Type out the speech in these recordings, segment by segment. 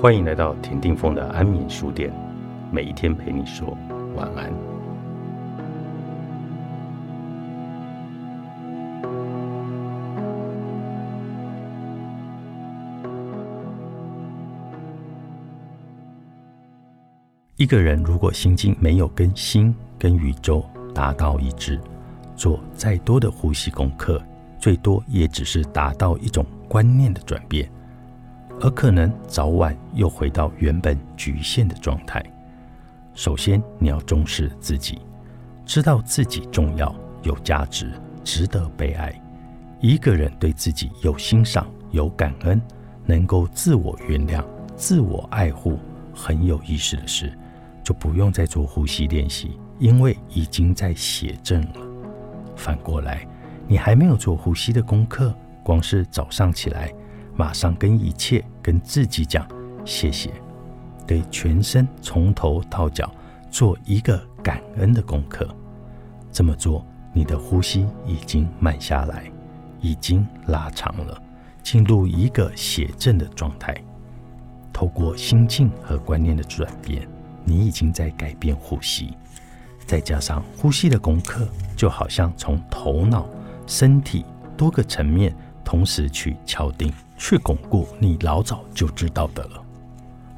欢迎来到田定峰的安眠书店，每一天陪你说晚安。一个人如果心境没有跟心、跟宇宙达到一致，做再多的呼吸功课，最多也只是达到一种观念的转变。而可能早晚又回到原本局限的状态。首先，你要重视自己，知道自己重要、有价值、值得被爱。一个人对自己有欣赏、有感恩，能够自我原谅、自我爱护，很有意识的事，就不用再做呼吸练习，因为已经在写正了。反过来，你还没有做呼吸的功课，光是早上起来。马上跟一切、跟自己讲谢谢，对全身从头到脚做一个感恩的功课。这么做，你的呼吸已经慢下来，已经拉长了，进入一个写正的状态。透过心境和观念的转变，你已经在改变呼吸。再加上呼吸的功课，就好像从头脑、身体多个层面同时去敲定。去巩固你老早就知道的了。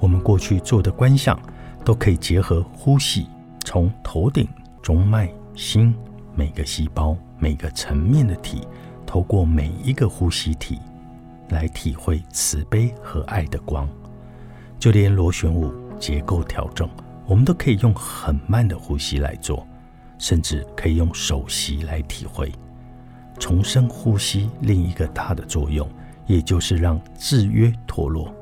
我们过去做的观想，都可以结合呼吸，从头顶、中脉、心每个细胞、每个层面的体，透过每一个呼吸体，来体会慈悲和爱的光。就连螺旋舞结构调整，我们都可以用很慢的呼吸来做，甚至可以用手吸来体会重生呼吸另一个大的作用。也就是让制约脱落，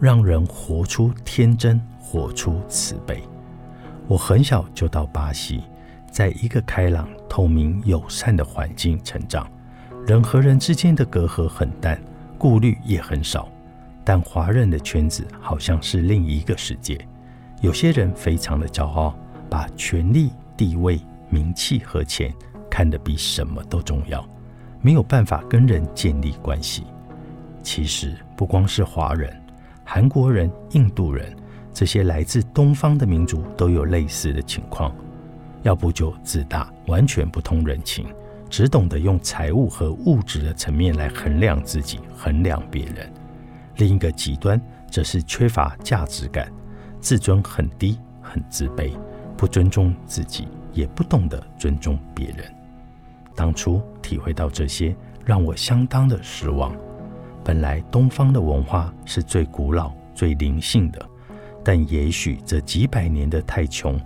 让人活出天真，活出慈悲。我很小就到巴西，在一个开朗、透明、友善的环境成长，人和人之间的隔阂很淡，顾虑也很少。但华人的圈子好像是另一个世界，有些人非常的骄傲，把权力、地位、名气和钱看得比什么都重要，没有办法跟人建立关系。其实不光是华人，韩国人、印度人这些来自东方的民族都有类似的情况。要不就自大，完全不通人情，只懂得用财务和物质的层面来衡量自己、衡量别人。另一个极端则是缺乏价值感，自尊很低，很自卑，不尊重自己，也不懂得尊重别人。当初体会到这些，让我相当的失望。本来东方的文化是最古老、最灵性的，但也许这几百年的太穷，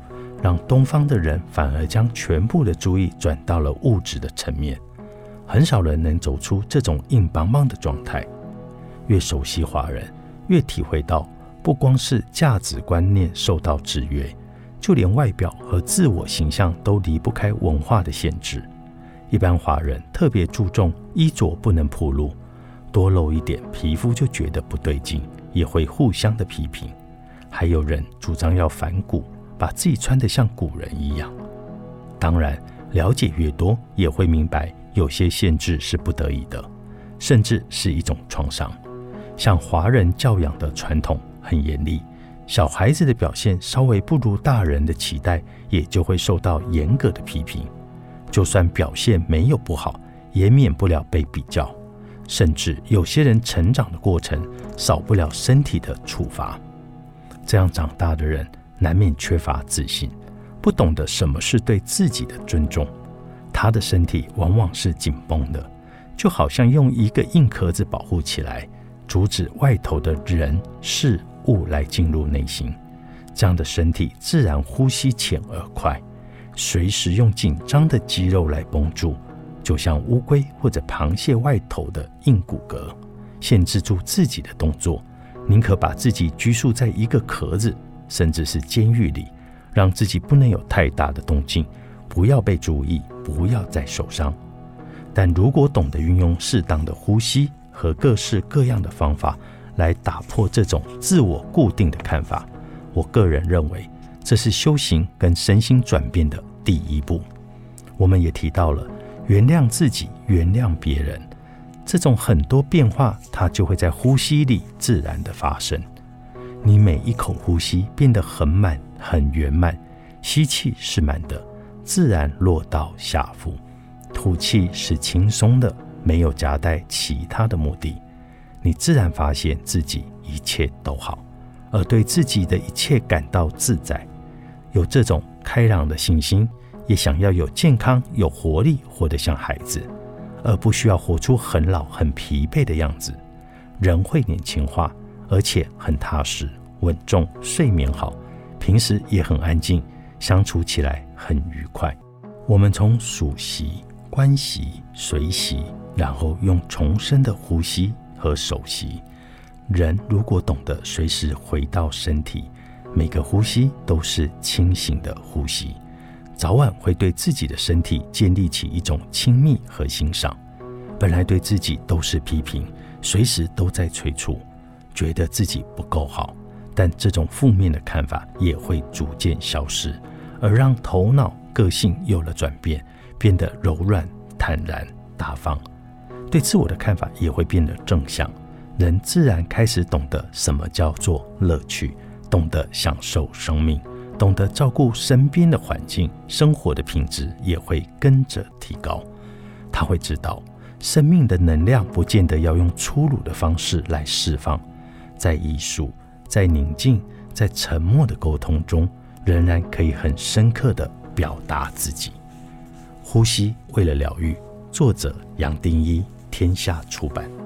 让东方的人反而将全部的注意转到了物质的层面。很少人能走出这种硬邦邦的状态。越熟悉华人，越体会到，不光是价值观念受到制约，就连外表和自我形象都离不开文化的限制。一般华人特别注重衣着不能暴露。多露一点，皮肤就觉得不对劲，也会互相的批评。还有人主张要反古，把自己穿得像古人一样。当然，了解越多，也会明白有些限制是不得已的，甚至是一种创伤。像华人教养的传统很严厉，小孩子的表现稍微不如大人的期待，也就会受到严格的批评。就算表现没有不好，也免不了被比较。甚至有些人成长的过程少不了身体的处罚，这样长大的人难免缺乏自信，不懂得什么是对自己的尊重。他的身体往往是紧绷的，就好像用一个硬壳子保护起来，阻止外头的人事物来进入内心。这样的身体自然呼吸浅而快，随时用紧张的肌肉来绷住。就像乌龟或者螃蟹外头的硬骨骼，限制住自己的动作，宁可把自己拘束在一个壳子，甚至是监狱里，让自己不能有太大的动静，不要被注意，不要再受伤。但如果懂得运用适当的呼吸和各式各样的方法来打破这种自我固定的看法，我个人认为这是修行跟身心转变的第一步。我们也提到了。原谅自己，原谅别人，这种很多变化，它就会在呼吸里自然的发生。你每一口呼吸变得很满、很圆满，吸气是满的，自然落到下腹；吐气是轻松的，没有夹带其他的目的。你自然发现自己一切都好，而对自己的一切感到自在，有这种开朗的信心，也想要有健康、有活力，活得像孩子，而不需要活出很老、很疲惫的样子。人会年轻化。而且很踏实、稳重，睡眠好，平时也很安静，相处起来很愉快。我们从数息、观息、随息，然后用重生的呼吸和手息。人如果懂得随时回到身体，每个呼吸都是清醒的呼吸，早晚会对自己的身体建立起一种亲密和欣赏。本来对自己都是批评，随时都在催促。觉得自己不够好，但这种负面的看法也会逐渐消失，而让头脑个性有了转变，变得柔软、坦然、大方。对自我的看法也会变得正向，人自然开始懂得什么叫做乐趣，懂得享受生命，懂得照顾身边的环境，生活的品质也会跟着提高。他会知道，生命的能量不见得要用粗鲁的方式来释放。在艺术，在宁静，在沉默的沟通中，仍然可以很深刻的表达自己。呼吸，为了疗愈。作者：杨定一，天下出版。